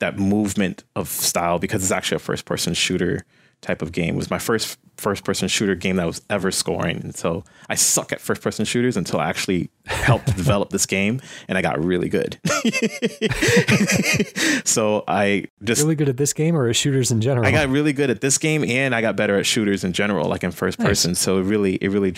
that movement of style because it's actually a first person shooter type of game. It was my first first person shooter game that was ever scoring. And so I suck at first person shooters until I actually helped develop this game and I got really good. so I just
really good at this game or at shooters in general.
I got really good at this game and I got better at shooters in general, like in first nice. person. So it really, it really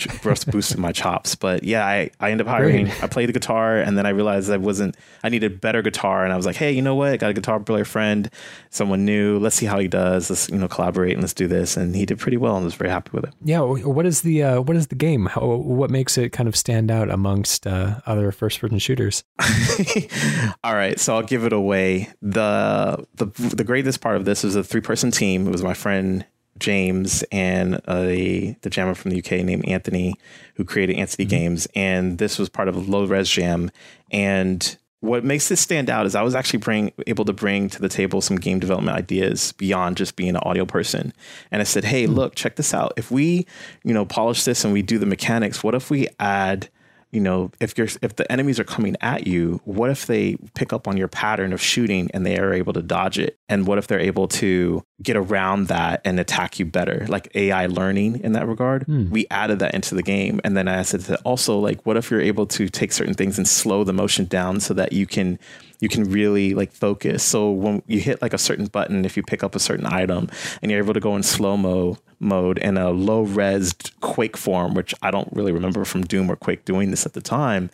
boosted my chops. But yeah, I, I ended up hiring, Great. I played the guitar and then I realized I wasn't, I needed better guitar. And I was like, Hey, you know what? I got a guitar player friend, someone new. Let's see how he does. Let's, you know, collaborate and let's do this. And he did pretty well and was very happy with it.
Yeah. What is the, uh, what is the game? How, what makes it kind of stand out amongst uh, other first person shooters?
All right. So I'll give it away. The, the, the greatest part of this is a three person team. It was my friend James and a the jammer from the UK named Anthony who created Anthony mm-hmm. Games, and this was part of a low res jam. And what makes this stand out is I was actually bring, able to bring to the table some game development ideas beyond just being an audio person. And I said, hey, mm-hmm. look, check this out. If we, you know, polish this and we do the mechanics, what if we add you know, if you're if the enemies are coming at you, what if they pick up on your pattern of shooting and they are able to dodge it? And what if they're able to get around that and attack you better, like AI learning in that regard? Hmm. We added that into the game, and then I said that also, like, what if you're able to take certain things and slow the motion down so that you can you can really like focus. So when you hit like a certain button, if you pick up a certain item and you're able to go in slow mo mode in a low res Quake form, which I don't really remember from Doom or Quake doing this at the time,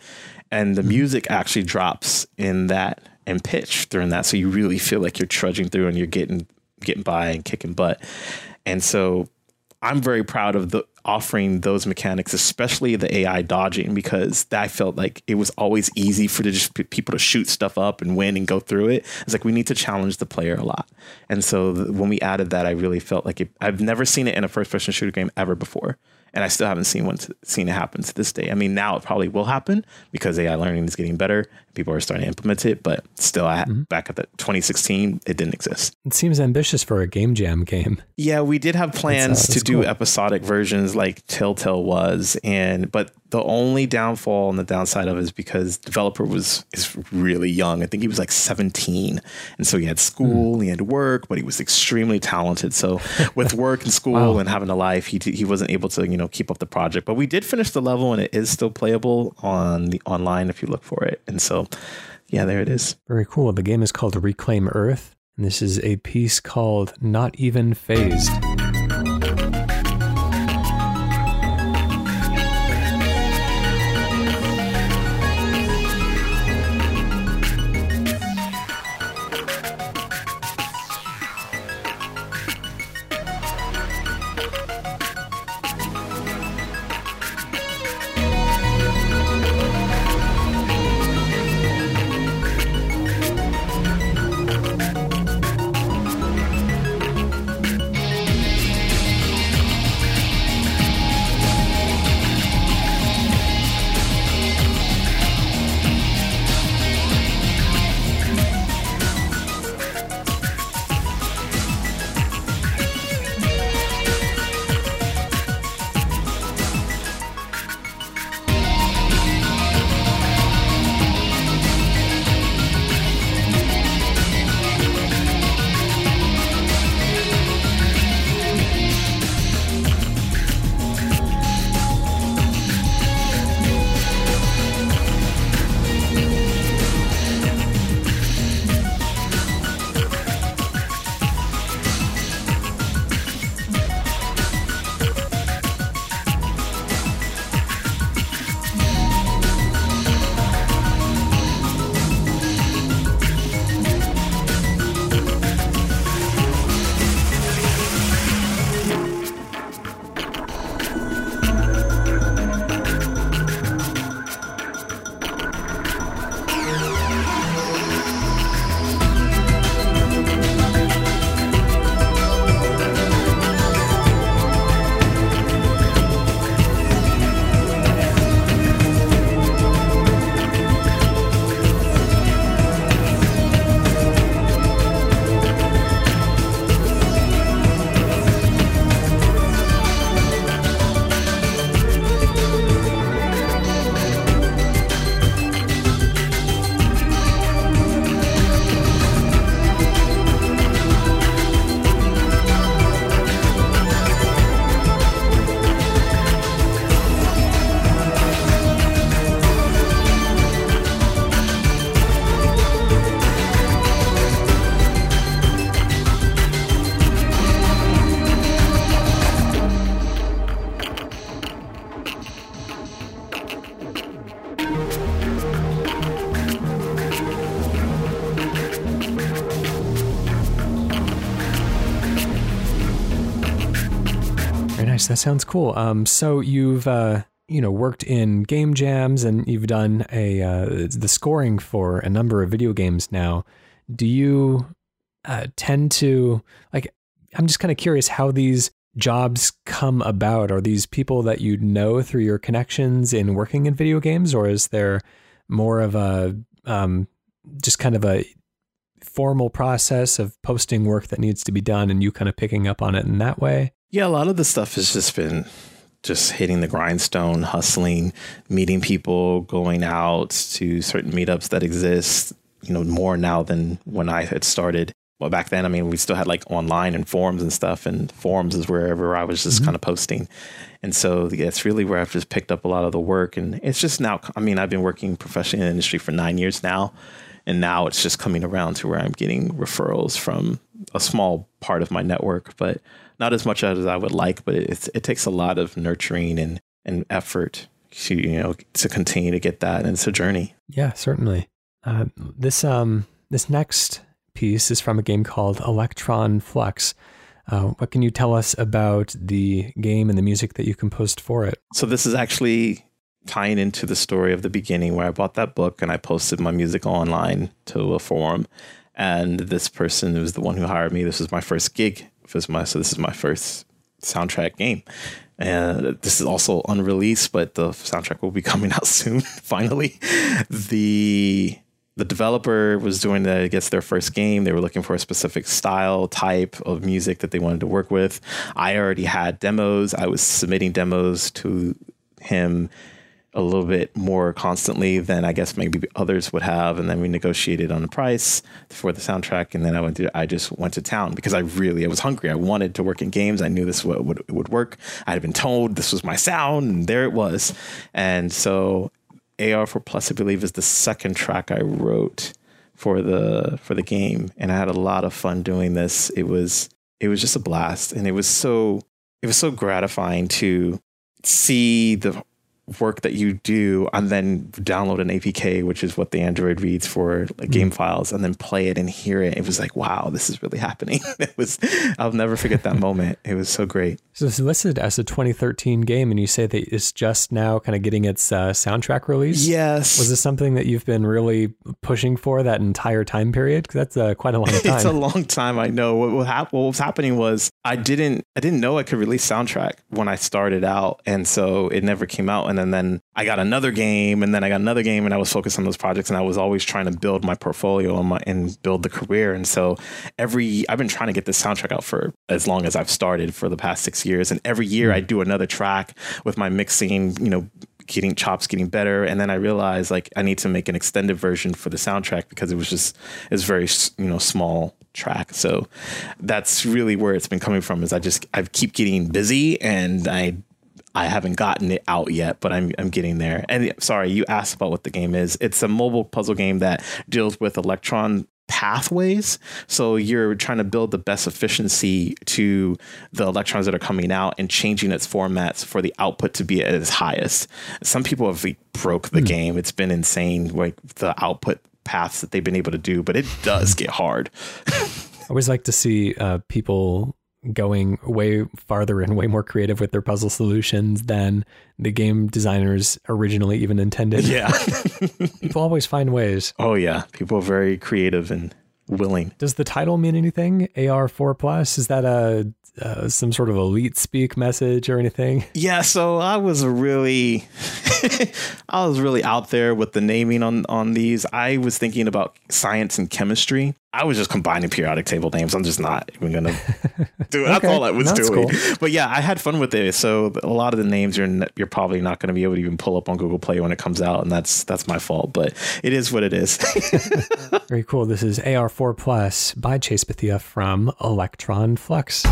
and the mm-hmm. music actually drops in that and pitch during that, so you really feel like you're trudging through and you're getting getting by and kicking butt. And so I'm very proud of the offering those mechanics, especially the AI dodging, because I felt like it was always easy for the just people to shoot stuff up and win and go through it. It's like we need to challenge the player a lot, and so the, when we added that, I really felt like it, I've never seen it in a first-person shooter game ever before and I still haven't seen one to, seen it happen to this day. I mean, now it probably will happen because AI learning is getting better. People are starting to implement it, but still, I mm-hmm. back at the 2016, it didn't exist.
It seems ambitious for a game jam game.
Yeah, we did have plans uh, to do cool. episodic versions like Telltale was, and but the only downfall and the downside of it is because developer was is really young. I think he was like 17, and so he had school, mm. he had work, but he was extremely talented. So with work and school wow. and having a life, he he wasn't able to you know keep up the project. But we did finish the level, and it is still playable on the online if you look for it. And so, yeah, there it is.
Very cool. The game is called Reclaim Earth, and this is a piece called Not Even Phased. That sounds cool. Um, so you've uh, you know worked in game jams and you've done a uh, the scoring for a number of video games now. Do you uh, tend to like? I'm just kind of curious how these jobs come about. Are these people that you know through your connections in working in video games, or is there more of a um, just kind of a formal process of posting work that needs to be done and you kind of picking up on it in that way?
Yeah, a lot of the stuff has just been just hitting the grindstone, hustling, meeting people, going out to certain meetups that exist, you know, more now than when I had started. Well, back then, I mean, we still had like online and forums and stuff, and forums is wherever I was just mm-hmm. kind of posting. And so yeah, it's really where I've just picked up a lot of the work. And it's just now, I mean, I've been working professionally in the industry for nine years now. And now it's just coming around to where I'm getting referrals from a small part of my network, but not as much as I would like, but it, it takes a lot of nurturing and, and effort to, you know, to continue to get that. And it's a journey.
Yeah, certainly. Uh, this, um, this next piece is from a game called Electron Flux. Uh, what can you tell us about the game and the music that you composed for it?
So this is actually tying into the story of the beginning where I bought that book and I posted my music online to a forum. And this person was the one who hired me. This was my first gig was my so this is my first soundtrack game. And this is also unreleased, but the soundtrack will be coming out soon. finally, the the developer was doing the I guess their first game. They were looking for a specific style type of music that they wanted to work with. I already had demos. I was submitting demos to him a little bit more constantly than I guess maybe others would have. And then we negotiated on the price for the soundtrack. And then I went to, I just went to town because I really, I was hungry. I wanted to work in games. I knew this would, would, would work. I had been told this was my sound and there it was. And so AR4 Plus, I believe is the second track I wrote for the, for the game. And I had a lot of fun doing this. It was, it was just a blast. And it was so, it was so gratifying to see the work that you do and then download an APK, which is what the Android reads for like, game mm. files, and then play it and hear it. It was like, wow, this is really happening. it was, I'll never forget that moment. It was so great.
So it's listed as a 2013 game, and you say that it's just now kind of getting its uh, soundtrack release.
Yes.
Was this something that you've been really pushing for that entire time period? Because that's uh, quite a long time.
it's a long time. I know. What, what, what was happening was I didn't I didn't know I could release soundtrack when I started out, and so it never came out. And then then I got another game, and then I got another game, and I was focused on those projects, and I was always trying to build my portfolio and, my, and build the career. And so every I've been trying to get this soundtrack out for as long as I've started for the past six years, and every year I hmm. do another track with my mixing, you know, getting chops getting better. And then i realized like i need to make an extended version for the soundtrack because it was just it's very you know small track. So that's really where it's been coming from is i just i keep getting busy and i I haven't gotten it out yet, but I'm I'm getting there. And sorry, you asked about what the game is. It's a mobile puzzle game that deals with electron pathways. So you're trying to build the best efficiency to the electrons that are coming out and changing its formats for the output to be at its highest. Some people have like, broke the mm. game. It's been insane, like the output paths that they've been able to do, but it does get hard.
I always like to see uh, people going way farther and way more creative with their puzzle solutions than the game designers originally even intended.
Yeah.
People always find ways.
Oh yeah, people are very creative and willing.
Does the title mean anything? AR4 plus is that a uh, some sort of elite speak message or anything?
Yeah, so I was really I was really out there with the naming on on these. I was thinking about science and chemistry. I was just combining periodic table names. I'm just not even gonna do it. That's all I was That's doing. Cool. But yeah, I had fun with it. So a lot of the names you're you're probably not going to be able to even pull up on Google Play when it comes out, and that's that's my fault. But it is what it is.
Very cool. This is AR4 Plus by Chase Bethea from Electron Flux.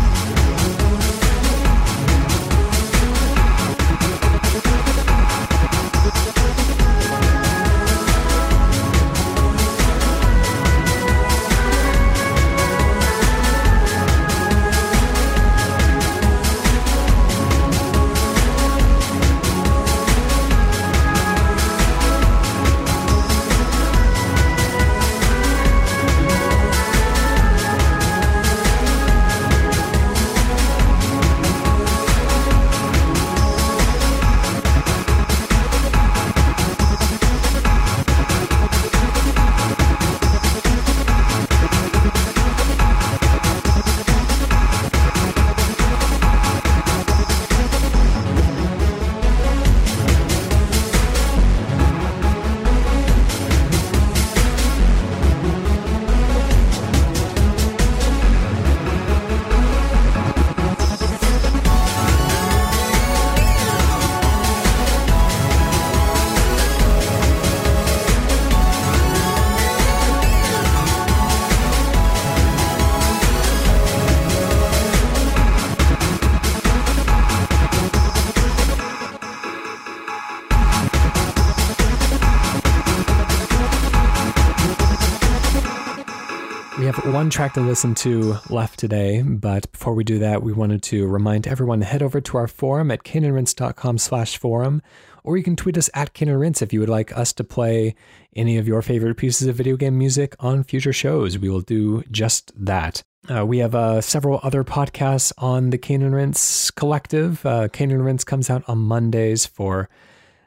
One track to listen to left today, but before we do that, we wanted to remind everyone to head over to our forum at caneandrinse.com slash forum, or you can tweet us at caneandrinse if you would like us to play any of your favorite pieces of video game music on future shows. We will do just that. Uh, we have uh, several other podcasts on the Cane and Rinse Collective. Uh, Cane and Rinse comes out on Mondays for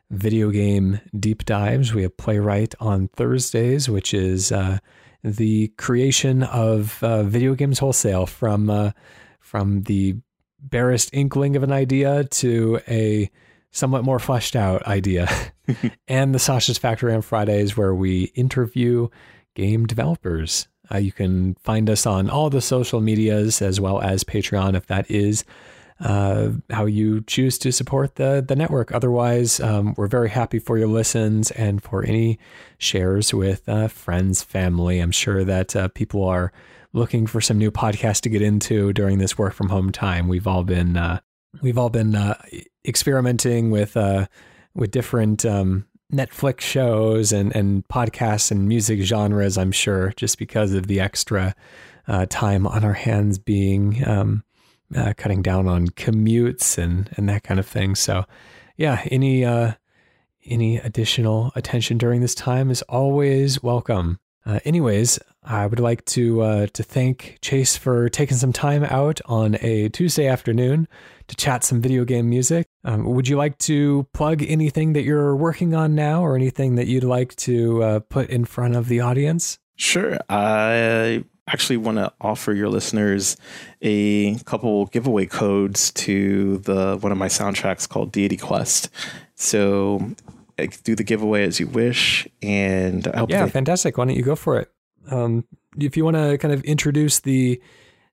video game deep dives. We have Playwright on Thursdays, which is uh, the creation of uh, video games wholesale from uh, from the barest inkling of an idea to a somewhat more fleshed out idea, and the Sasha's Factory on Fridays where we interview game developers. Uh, you can find us on all the social medias as well as Patreon if that is uh, how you choose to support the the network. Otherwise, um, we're very happy for your listens and for any shares with uh, friends, family. I'm sure that uh, people are looking for some new podcasts to get into during this work from home time. We've all been uh, we've all been uh, experimenting with uh, with different. Um, Netflix shows and, and podcasts and music genres, I'm sure, just because of the extra time on our hands being um, uh, cutting down on commutes and and that kind of thing. So, yeah, any uh, any additional attention during this time is always welcome. Uh, anyways, I would like to uh, to thank Chase for taking some time out on a Tuesday afternoon to chat some video game music. Um, would you like to plug anything that you're working on now, or anything that you'd like to uh, put in front of the audience?
Sure. I actually want to offer your listeners a couple giveaway codes to the one of my soundtracks called Deity Quest. So do the giveaway as you wish, and I
hope yeah, they- fantastic. Why don't you go for it? Um, if you want to kind of introduce the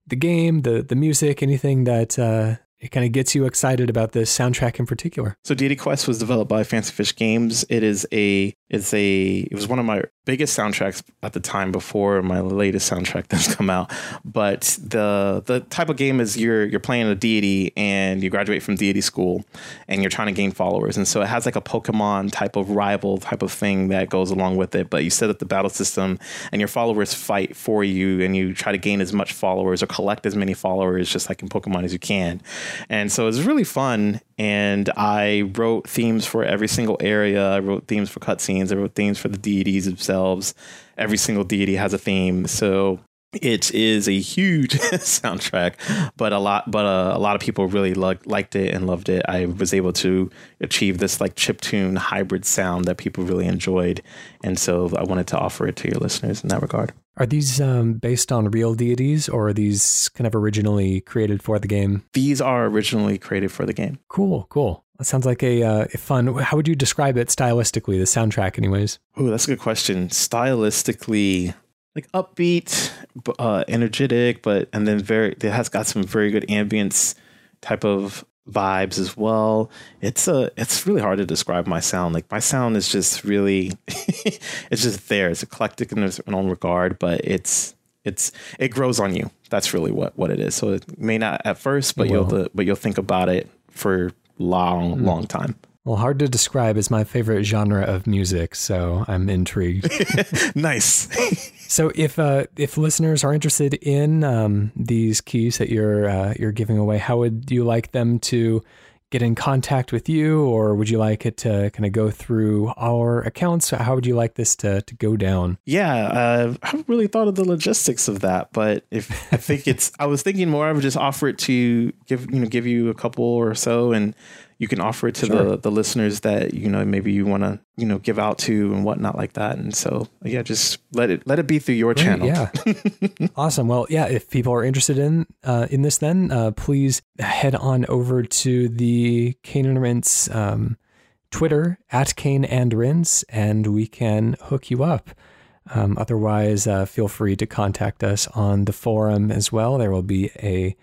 the game, the the music, anything that uh, it kind of gets you excited about this soundtrack in particular.
So Deity Quest was developed by Fancy Fish Games. It is a it's a it was one of my biggest soundtracks at the time before my latest soundtrack that's come out. But the the type of game is you're you're playing a deity and you graduate from deity school and you're trying to gain followers. And so it has like a Pokemon type of rival type of thing that goes along with it. But you set up the battle system and your followers fight for you and you try to gain as much followers or collect as many followers just like in Pokemon as you can. And so it's really fun and I wrote themes for every single area. I wrote themes for cutscenes. I wrote themes for the deities themselves. Every single deity has a theme, so it is a huge soundtrack. But a lot, but uh, a lot of people really liked it and loved it. I was able to achieve this like chip tune hybrid sound that people really enjoyed, and so I wanted to offer it to your listeners in that regard.
Are these um, based on real deities or are these kind of originally created for the game?
These are originally created for the game.
Cool, cool. That sounds like a, uh, a fun. How would you describe it stylistically, the soundtrack, anyways?
Oh, that's a good question. Stylistically, like upbeat, uh, energetic, but and then very, it has got some very good ambience type of vibes as well. It's a it's really hard to describe my sound. Like my sound is just really it's just there. It's eclectic in its own regard, but it's it's it grows on you. That's really what what it is. So it may not at first, but you'll but you'll think about it for long mm. long time.
Well, hard to describe is my favorite genre of music, so I'm intrigued.
nice.
so, if uh, if listeners are interested in um, these keys that you're uh, you're giving away, how would you like them to get in contact with you, or would you like it to kind of go through our accounts? How would you like this to to go down?
Yeah, uh, I haven't really thought of the logistics of that, but if I think it's, I was thinking more, I would just offer it to give you know give you a couple or so and you can offer it to sure. the the listeners that you know maybe you want to you know give out to and whatnot like that. And so yeah just let it let it be through your Great, channel.
yeah. Awesome. Well yeah if people are interested in uh, in this then uh, please head on over to the Cane and Rinse um, Twitter at Cane and Rinse and we can hook you up. Um, otherwise uh, feel free to contact us on the forum as well. There will be a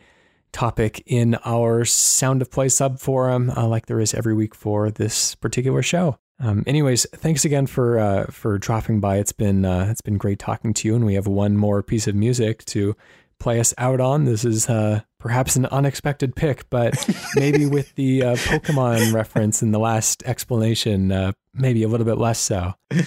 topic in our Sound of Play sub forum, uh, like there is every week for this particular show. Um, anyways, thanks again for uh, for dropping by. It's been uh, it's been great talking to you, and we have one more piece of music to play us out on. This is uh, perhaps an unexpected pick, but maybe with the uh, Pokemon reference in the last explanation, uh, maybe a little bit less so.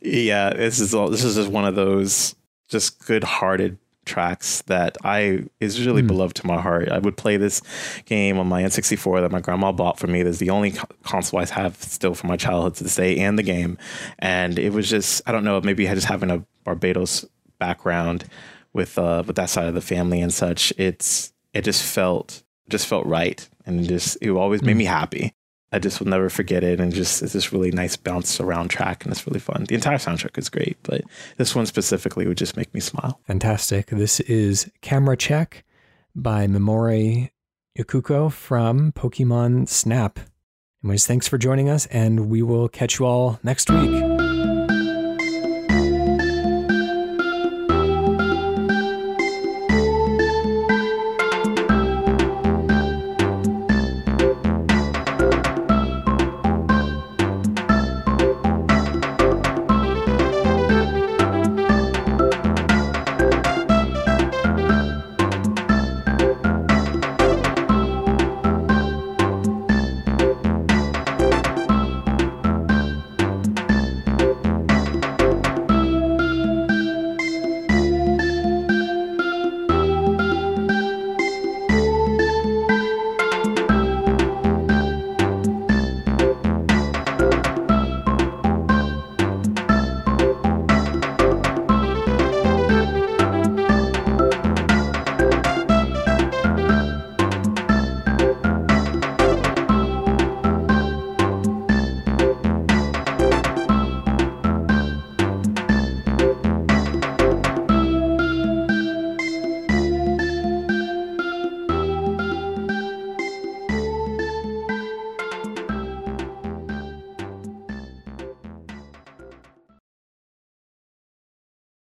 Yeah, this is all, this is just one of those just good-hearted tracks that I is really mm. beloved to my heart. I would play this game on my N64 that my grandma bought for me. That's the only console I have still from my childhood to this day, and the game. And it was just I don't know, maybe I just having a Barbados background with uh with that side of the family and such. It's it just felt just felt right, and it just it always mm. made hmm. me happy. I just will never forget it. And just it's this really nice bounce around track, and it's really fun. The entire soundtrack is great, but this one specifically would just make me smile.
Fantastic. This is Camera Check by Mimori Ikuko from Pokemon Snap. Anyways, thanks for joining us, and we will catch you all next week.